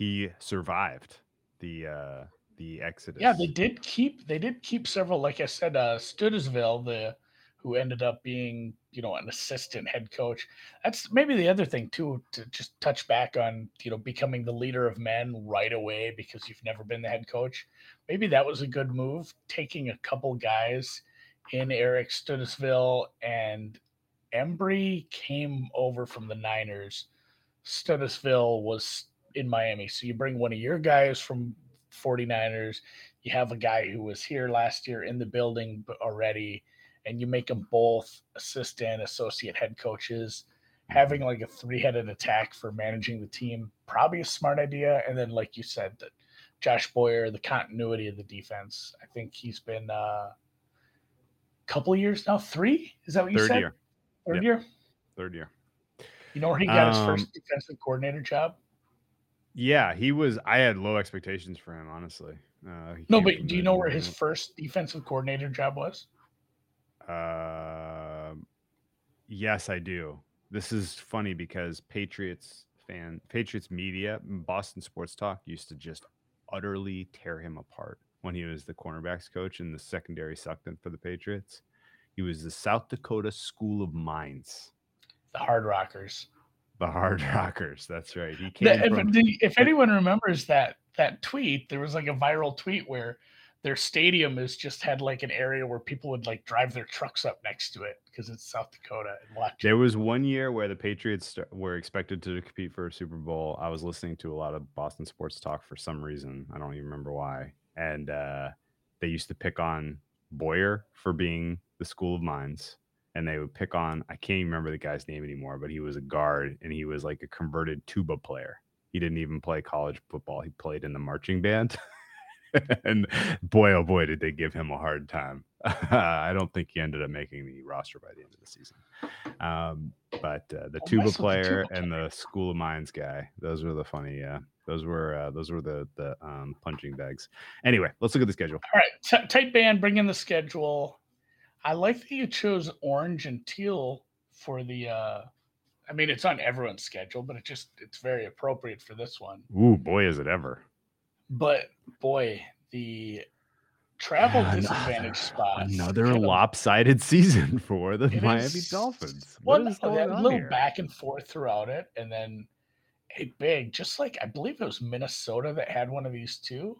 He survived the uh the exodus.
Yeah, they did keep they did keep several. Like I said, uh Studesville, the who ended up being, you know, an assistant head coach. That's maybe the other thing too, to just touch back on, you know, becoming the leader of men right away because you've never been the head coach. Maybe that was a good move, taking a couple guys in Eric Studesville and Embry came over from the Niners. Studesville was in Miami. So you bring one of your guys from 49ers, you have a guy who was here last year in the building already and you make them both assistant, associate head coaches. Having like a three-headed attack for managing the team probably a smart idea. And then, like you said, that Josh Boyer, the continuity of the defense. I think he's been a uh, couple years now. Three is that what you
Third
said?
year.
Third
Yep.
year.
Third year.
You know where he got his
Um,
first defensive coordinator job?
Yeah, he was. I had low expectations for him, honestly. Uh,
No, but do you know where his first defensive coordinator job was?
Uh, yes, I do. This is funny because Patriots fan, Patriots media, Boston Sports Talk used to just utterly tear him apart when he was the cornerbacks coach and the secondary sucked in for the Patriots. He was the South Dakota School of Mines,
The Hard Rockers.
The Hard Rockers. That's right. He came
if,
from.
the- if anyone remembers that that tweet, there was like a viral tweet where their stadium has just had like an area where people would like drive their trucks up next to it because it's South Dakota and watch.
There was one year where the Patriots were expected to compete for a Super Bowl. I was listening to a lot of Boston sports talk for some reason. I don't even remember why. And uh, they used to pick on Boyer for being the School of Mines. And they would pick on, I can't even remember the guy's name anymore, but he was a guard and he was like a converted tuba player. He didn't even play college football, he played in the marching band. and boy, oh boy, did they give him a hard time. I don't think he ended up making the roster by the end of the season. Um, but uh, the
Oh,
tuba
nice little
player and the School of Mines guy, those were the funny. Uh, those were uh, those were the the um, punching bags. Anyway, let's look at the schedule.
All right, t- tight band. Bring in the schedule. I like that you chose orange and teal for the. uh I mean, it's on everyone's schedule, but it just it's very appropriate for this one.
Ooh, boy, is it ever!
But boy, the travel
Another-
disadvantage spot.
Another lopsided season for the Miami
is-
Dolphins.
Well,
What is
no,
going on
little
here?
back and forth throughout it, and then a big, just like I believe it was Minnesota that had one of these too,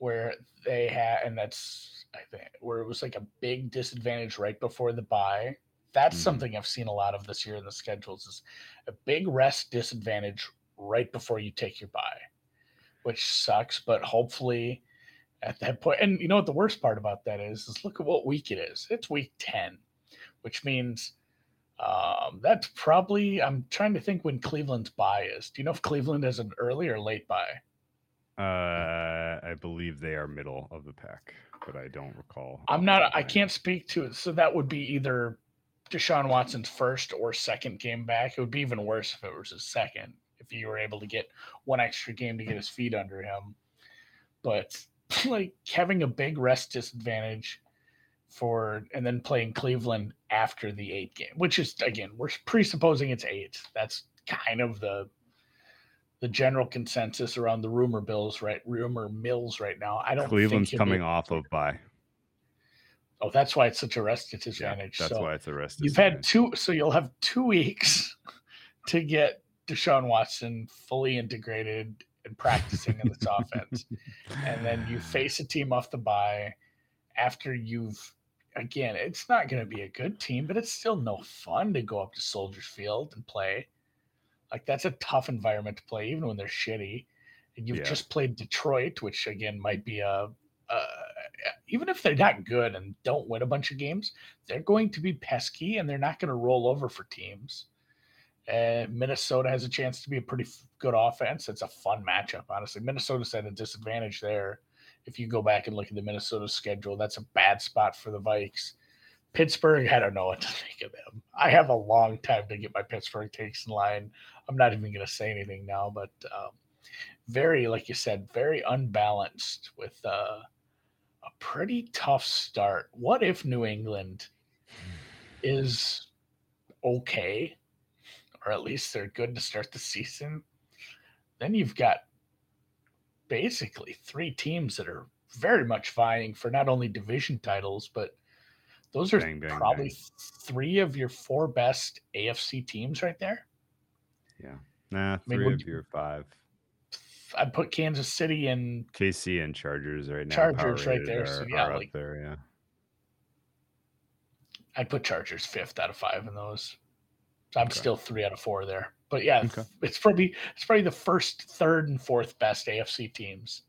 where they had, and that's I think where it was like a big disadvantage right before the buy. That's
Mhm.
something I've seen a lot of this year in the schedules is a big rest disadvantage right before you take your buy, which sucks. But hopefully, at that point, and you know what the worst part about that is, is look at what week it is. It's week ten, which means um, that's probably. I'm trying to think when Cleveland's bye is. Do you know if Cleveland has an early or late bye?
Uh, I believe they are middle of the pack, but I don't recall.
I'm not. I can't speak to it. So that would be either Deshaun Watson's first or second game back. It would be even worse if it was his second. If you were able to get one extra game to get his feet under him, but like having a big rest disadvantage for and then playing Cleveland after the eight game, which is again we're presupposing it's eight. That's kind of the the general consensus around the rumor bills right rumor mills right now. I don't.
Cleveland's
he'll be
coming off of bye.
Oh, that's why it's such a rest
Yeah,
disadvantage.
that's
so
why it's a rest.
you've had two, so you'll have two weeks to get Deshaun Watson fully integrated and practicing in this offense, and then you face a team off the bye after you've. Again, it's not going to be a good team, but it's still no fun to go up to Soldiers Field and play. Like that's a tough environment to play, even when they're shitty. And you've
Yeah.
just played Detroit, which again might be a, uh, even if they're not good and don't win a bunch of games, they're going to be pesky and they're not going to roll over for teams. And Minnesota has a chance to be a pretty f- good offense. It's a fun matchup, honestly. Minnesota's at a disadvantage there. If you go back and look at the Minnesota schedule, that's a bad spot for the Vikes. Pittsburgh, I don't know what to think of them. I have a long time to get my Pittsburgh takes in line. I'm not even going to say anything now, but um, very, like you said, very unbalanced with uh, a pretty tough start. What if New England is okay, or at least they're good to start the season? Then you've got basically three teams that are very much vying for not only division titles, but Those are
Bang, bang,
probably
bang.
three of your four best AFC teams right there.
Yeah. Nah,
mean,
three
would
of
you-
your five.
I'd put Kansas City and
KC and Chargers right now.
Chargers right there, so yeah,
are up
like-
there, yeah.
I'd put Chargers fifth out of five in those. So I'm
Okay.
still three out of four there. But yeah,
Okay.
it's probably it's probably the first, third, and fourth best AFC teams.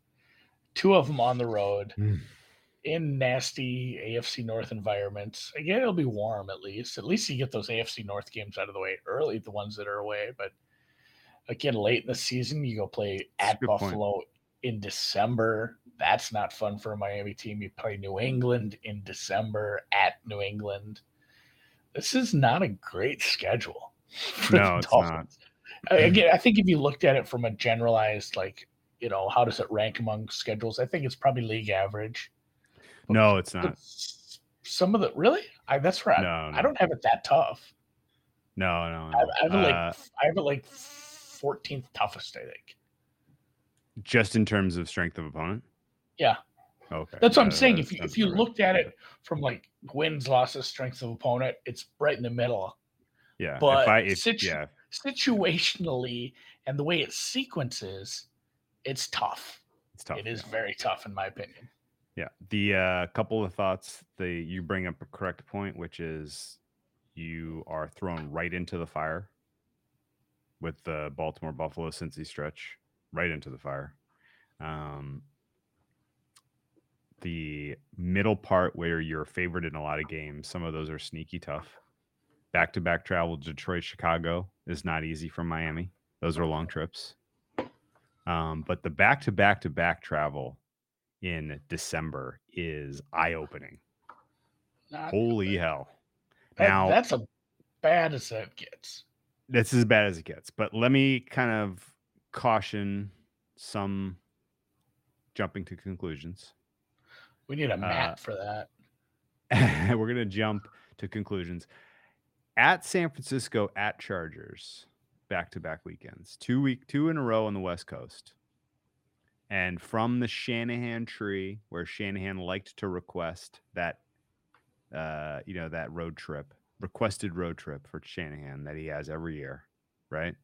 Two of them on the road
Mm.
In nasty AFC North environments. Again, it'll be warm at least. At least you get those AFC North games out of the way early, the ones that are away. But again, late in the season, you go play at
good point.
Buffalo in December. That's not fun for a Miami team. You play New England in December at New England. This is not a great schedule. for
No,
the
it's
Dolphins. I- Again, I think if you looked at it from a generalized, like, you know, how does it rank among schedules? I think it's probably league average.
No, it's not.
some of the really, I that's right.
No, no.
I don't have it that tough.
No, no,
I,
no.
I have it like
Uh,
I have it like 14th toughest. I think.
just in terms of strength of opponent.
Yeah,
Okay,
that's what I'm
that-
saying. If you if you looked at it from like wins, losses, strength of opponent, it's right in the middle.
yeah,
but
if I, if,
situ-
yeah,
Situationally, and the way it sequences, it's tough.
it's tough.
It is
yeah.
very tough, in my opinion.
Yeah. The uh, couple of thoughts. The you bring up a correct point, which is you are thrown right into the fire with the Baltimore Buffalo Cincy stretch, right into the fire. Um, the middle part where you're favored in a lot of games, some of those are sneaky tough. Back to back travel, Detroit, Chicago is not easy from Miami. Those are long trips. Um, but the back to back to back travel in December is eye opening. Holy hell.
that-
Now,
that's as bad as it gets.
that's as bad as it gets. But let me kind of caution some jumping to conclusions.
We need a map
Uh,
for that.
We're going to jump to conclusions. At San Francisco, at Chargers, back to back weekends, two week, two in a row on the West Coast. And from the Shanahan tree, where Shanahan liked to request that, uh, you know, that road trip, requested road trip for Shanahan that he has every year, right?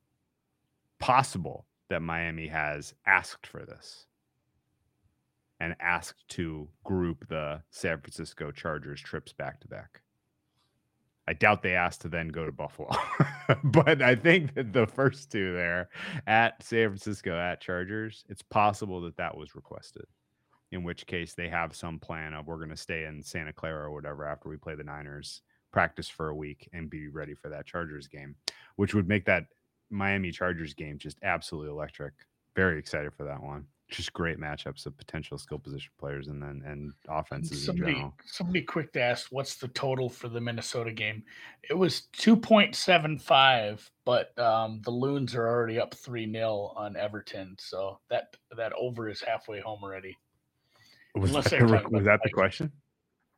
Possible that Miami has asked for this and asked to group the San Francisco Chargers trips back to back. I doubt they asked to then go to Buffalo, but I think that the first two there at San Francisco at Chargers, it's possible that that was requested. In which case, they have some plan of we're going to stay in Santa Clara or whatever after we play the Niners, practice for a week, and be ready for that Chargers game, which would make that Miami Chargers game just absolutely electric. Very excited for that one. Just great matchups of potential skill position players and then and offenses in
Somebody,
general.
somebody quick to ask, what's the total for the Minnesota game? It was two point seven five, but um, the Loons are already up three 0 on Everton, so that that over is halfway home already.
Was
Unless
that,
were
was that the question?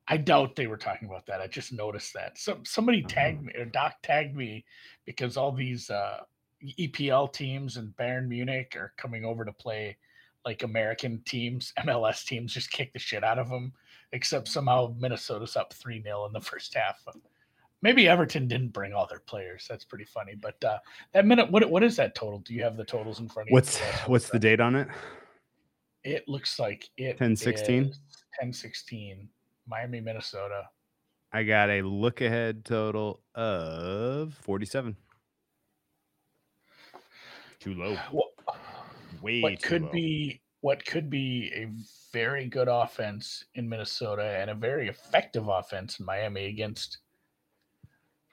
I doubt they were talking about that. I just noticed that. Some somebody tagged me or Doc tagged me because all these uh, EPL teams and Bayern Munich are coming over to play like American teams, MLS teams, just kick the shit out of them. Except somehow Minnesota's up three 0 in the first half. Maybe Everton didn't bring all their players. That's pretty funny. But uh, that minute, what what is that total? Do you have the totals in front of you?
What's what's the date on it?
It looks like it
10-16?
10 16. Miami, Minnesota.
I got a look ahead total of 47. Too low.
What,
Way
what could
low.
be what could be a very good offense in Minnesota and a very effective offense in Miami against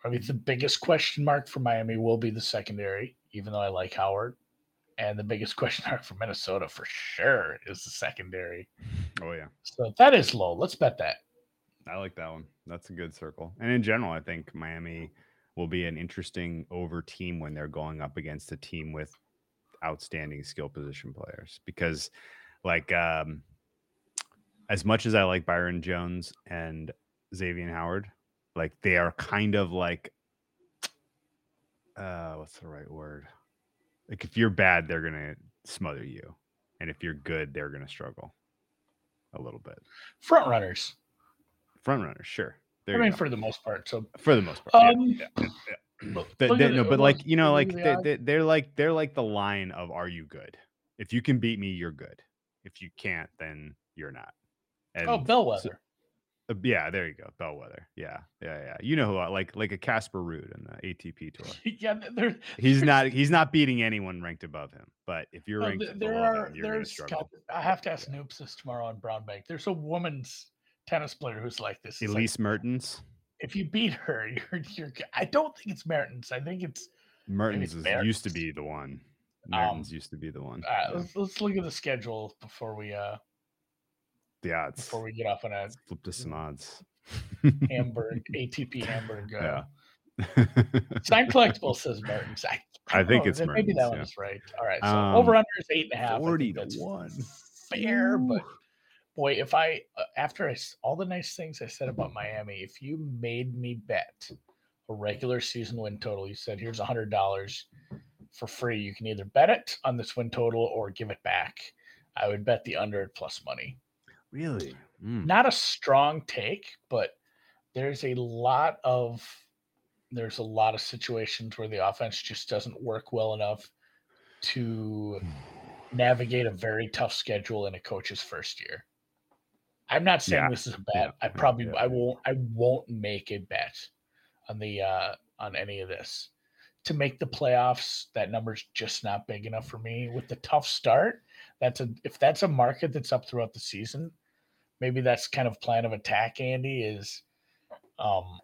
probably the biggest question mark for Miami will be the secondary, even though I like Howard. And the biggest question mark for Minnesota for sure is the secondary.
Oh yeah.
So that is low. Let's bet that.
I like that one. That's a good circle. And in general, I think Miami will be an interesting over team when they're going up against a team with outstanding skill position players because like um as much as I like Byron Jones and Xavier Howard, like they are kind of like uh what's the right word? Like if you're bad, they're gonna smother you. And if you're good, they're gonna struggle a little bit.
Front runners.
Front runners, sure. There
I mean,
go.
for the most part. So,
for the most part.
um,
yeah, yeah, yeah.
Look-
But they- no, but like you know, like
the
they, they, they're like they're like the line of "Are you good?" If you can beat me, you're good. If you can't, then you're not. And
oh,
so-
Bellwether.
uh, yeah, there you go, Bellwether. Yeah, yeah, yeah. You know who? I- Like like a Casper Ruud in the ATP tour.
yeah, th- there.
He's not he's not beating anyone ranked above him. But if you're
no,
ranked
th- there are.
him,
There's. I have to ask Noops this tomorrow on Brown Bank. There's a woman's tennis player who's like this. It's like,
Elise Mertens.
If you beat her, you're you're. I don't think it's Mertens. I think it's.
Mertens
it's
is, used to be the one.
Um,
Mertens used to be the one.
Uh, let's, let's look at the schedule before we uh
The odds.
before we get off on a
Let's flip to some odds.
Hamburg ATP Hamburg. Uh,
Yeah.
Sign collectible says Mertens. I,
I
don't
think
know,
it's
then Maybe that
Mertens,
one
yeah.
is right. All right. So
Um,
over under is eight and a half. I
40 to 1.
fair, but. Boy, if I uh, after I all the nice things I said about Miami, if you made me bet a regular season win total, you said here's a hundred dollars for free. You can either bet it on this win total or give it back. I would bet the under at plus money.
Really? Mm.
Not a strong take, but there's a lot of there's a lot of situations where the offense just doesn't work well enough to navigate a very tough schedule in a coach's first year. I'm not saying
Yeah,
this is a bet. I probably
yeah,
I won't I won't make a bet on the uh on any of this. To make the playoffs, that number's just not big enough for me. With the tough start, that's a if that's a market that's up throughout the season, maybe that's kind of plan of attack, Andy, is um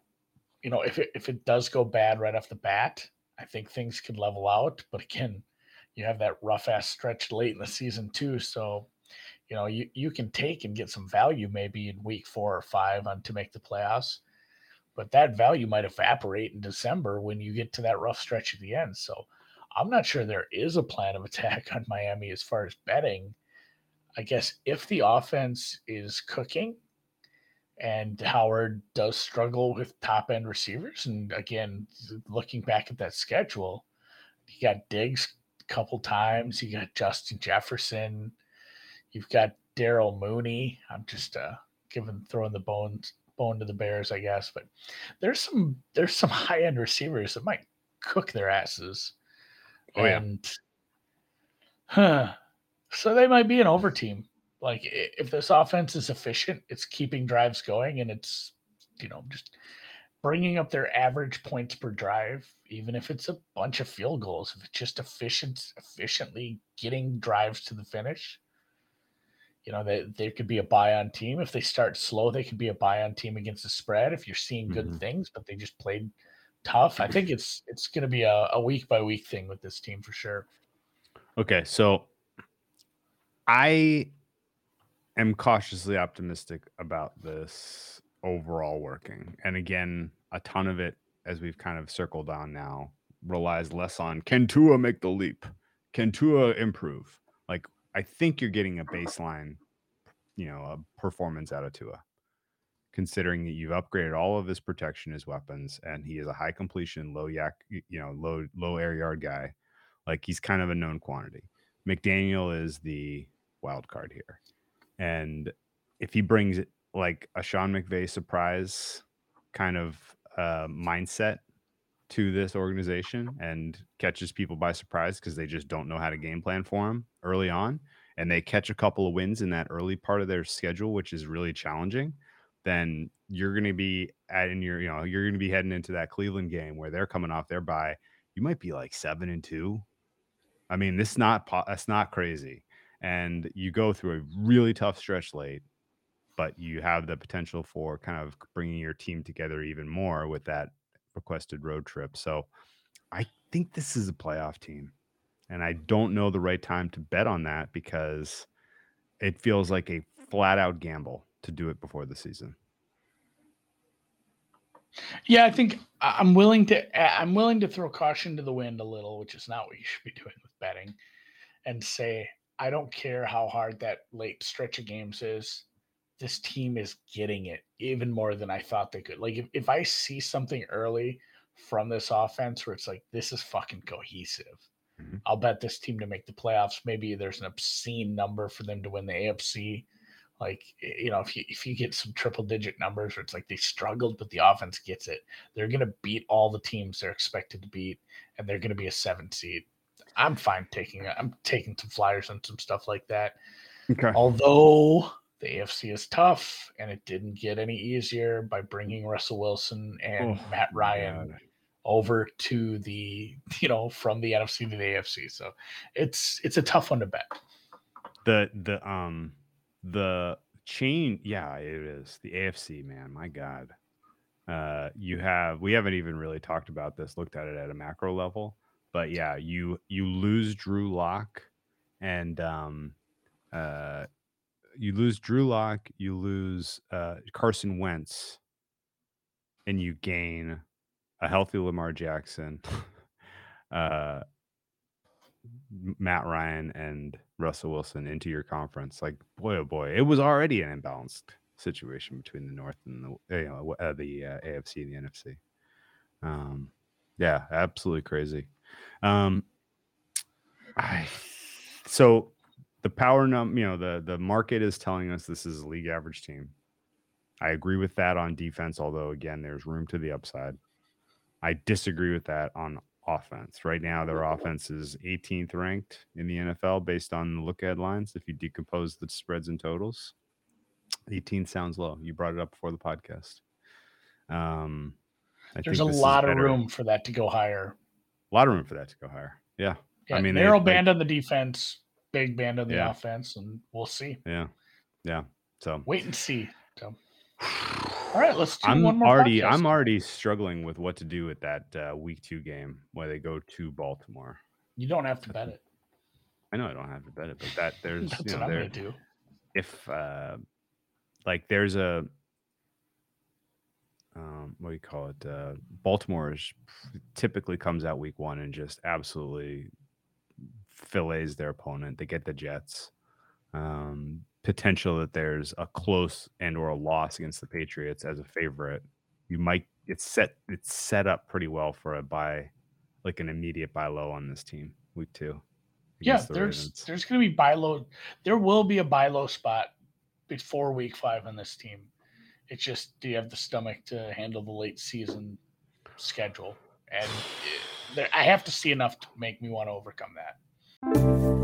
you know, if it if it does go bad right off the bat, I think things could level out. But again, you have that rough ass stretch late in the season too. So, you know, you, you can take and get some value maybe in week four or five on to make the playoffs. But that value might evaporate in December when you get to that rough stretch at the end. So I'm not sure there is a plan of attack on Miami as far as betting. I guess if the offense is cooking and Howard does struggle with top end receivers, and again, looking back at that schedule, you got Diggs a couple times, you got Justin Jefferson, you've got Darnell Mooney. I'm just uh giving throwing the bones bone to the Bears, I guess. But there's some there's some high end receivers that might cook their asses.
Oh, yeah.
and huh. So they might be an over team. Like if this offense is efficient, it's keeping drives going and it's you know just bringing up their average points per drive, even if it's a bunch of field goals, if it's just efficient, efficiently getting drives to the finish. You know, they, they could be a buy on team. If they start slow, they could be a buy on team against the spread. If you're seeing good
Mhm.
things, but they just played tough, I think it's it's going to be a, a week by week thing with this team for sure.
Okay, so I am cautiously optimistic about this overall working. And again, a ton of it, as we've kind of circled on now, relies less on can Tua make the leap? Can Tua improve? I think you're getting a baseline, you know, a performance out of Tua, considering that you've upgraded all of his protection, his weapons, and he is a high completion, low YAC, you know, low low air yard guy. Like he's kind of a known quantity. McDaniel is the wild card here. And if he brings like a Sean McVay surprise kind of uh, mindset to this organization and catches people by surprise because they just don't know how to game plan for him early on, and they catch a couple of wins in that early part of their schedule, which is really challenging, then you're going to be at in your, you know, you're going to be heading into that Cleveland game where they're coming off their bye. You might be like seven and two. I mean, this not that's not crazy, and you go through a really tough stretch late, but you have the potential for kind of bringing your team together even more with that requested road trip. So, I think this is a playoff team, and I don't know the right time to bet on that because it feels like a flat out gamble to do it before the season.
Yeah, I think I'm willing to I'm willing to throw caution to the wind a little, which is not what you should be doing with betting, and say I don't care how hard that late stretch of games is. This team is getting it even more than I thought they could. Like if, if I see something early from this offense where it's like this is fucking cohesive,
Mhm.
I'll bet this team to make the playoffs. Maybe there's an obscene number for them to win the AFC. Like you know, if you if you get some triple digit numbers where it's like they struggled, but the offense gets it, they're gonna beat all the teams they're expected to beat, and they're gonna be a seven seed. I'm fine taking I'm taking some flyers and some stuff like that.
Okay.
Although the AFC is tough, and it didn't get any easier by bringing Russell Wilson and
Oh,
Matt Ryan
God.
over to the you know from the NFC to the AFC. So it's it's a tough one to bet.
The the um the chain, yeah, it is the AFC. Man, my God. Uh, you have we haven't even really talked about this. Looked at it at a macro level, but yeah, you you lose Drew Lock, and um, uh, you lose Drew Lock, you lose uh Carson Wentz, and you gain a healthy Lamar Jackson, uh, Matt Ryan and Russell Wilson into your conference. Like boy, oh boy, it was already an imbalanced situation between the North and the you know uh, the uh, AFC and the NFC. Um, yeah, absolutely crazy. Um, I so the power num you know the the market is telling us this is a league average team. I agree with that on defense, although again, there's room to the upside. I disagree with that on offense. Right now, their offense is 18th ranked in the NFL based on the look ahead lines. If you decompose the spreads and totals, 18 sounds low. You brought it up before the podcast. Um, I
There's a lot of room for that to go higher.
A lot of room for that to go higher. Yeah.
Yeah,
mean, they-
narrow
like-
band on the defense, big band on the
Yeah.
offense, and we'll see.
Yeah. Yeah. So
Wait and see. So, all right, let's do
I'm
one more.
already
podcast.
I'm already struggling with what to do with that uh, week two game where they go to Baltimore.
You don't have to bet it.
I know I don't have to bet it, but that there's
That's
you know
what I'm
there
gonna do.
if uh like there's a um what do you call it uh baltimore is typically comes out week one and just absolutely fillets their opponent they get the jets um potential that there's a close and or a loss against the patriots as a favorite you might it's set it's set up pretty well for a buy like an immediate buy low on this team week two
Yeah,
the
there's
Ravens.
there's gonna be buy low. There will be a buy low spot before week five on this team. It's just do you have the stomach to handle the late season schedule? And eh, I have to see enough to make me want to overcome that. Música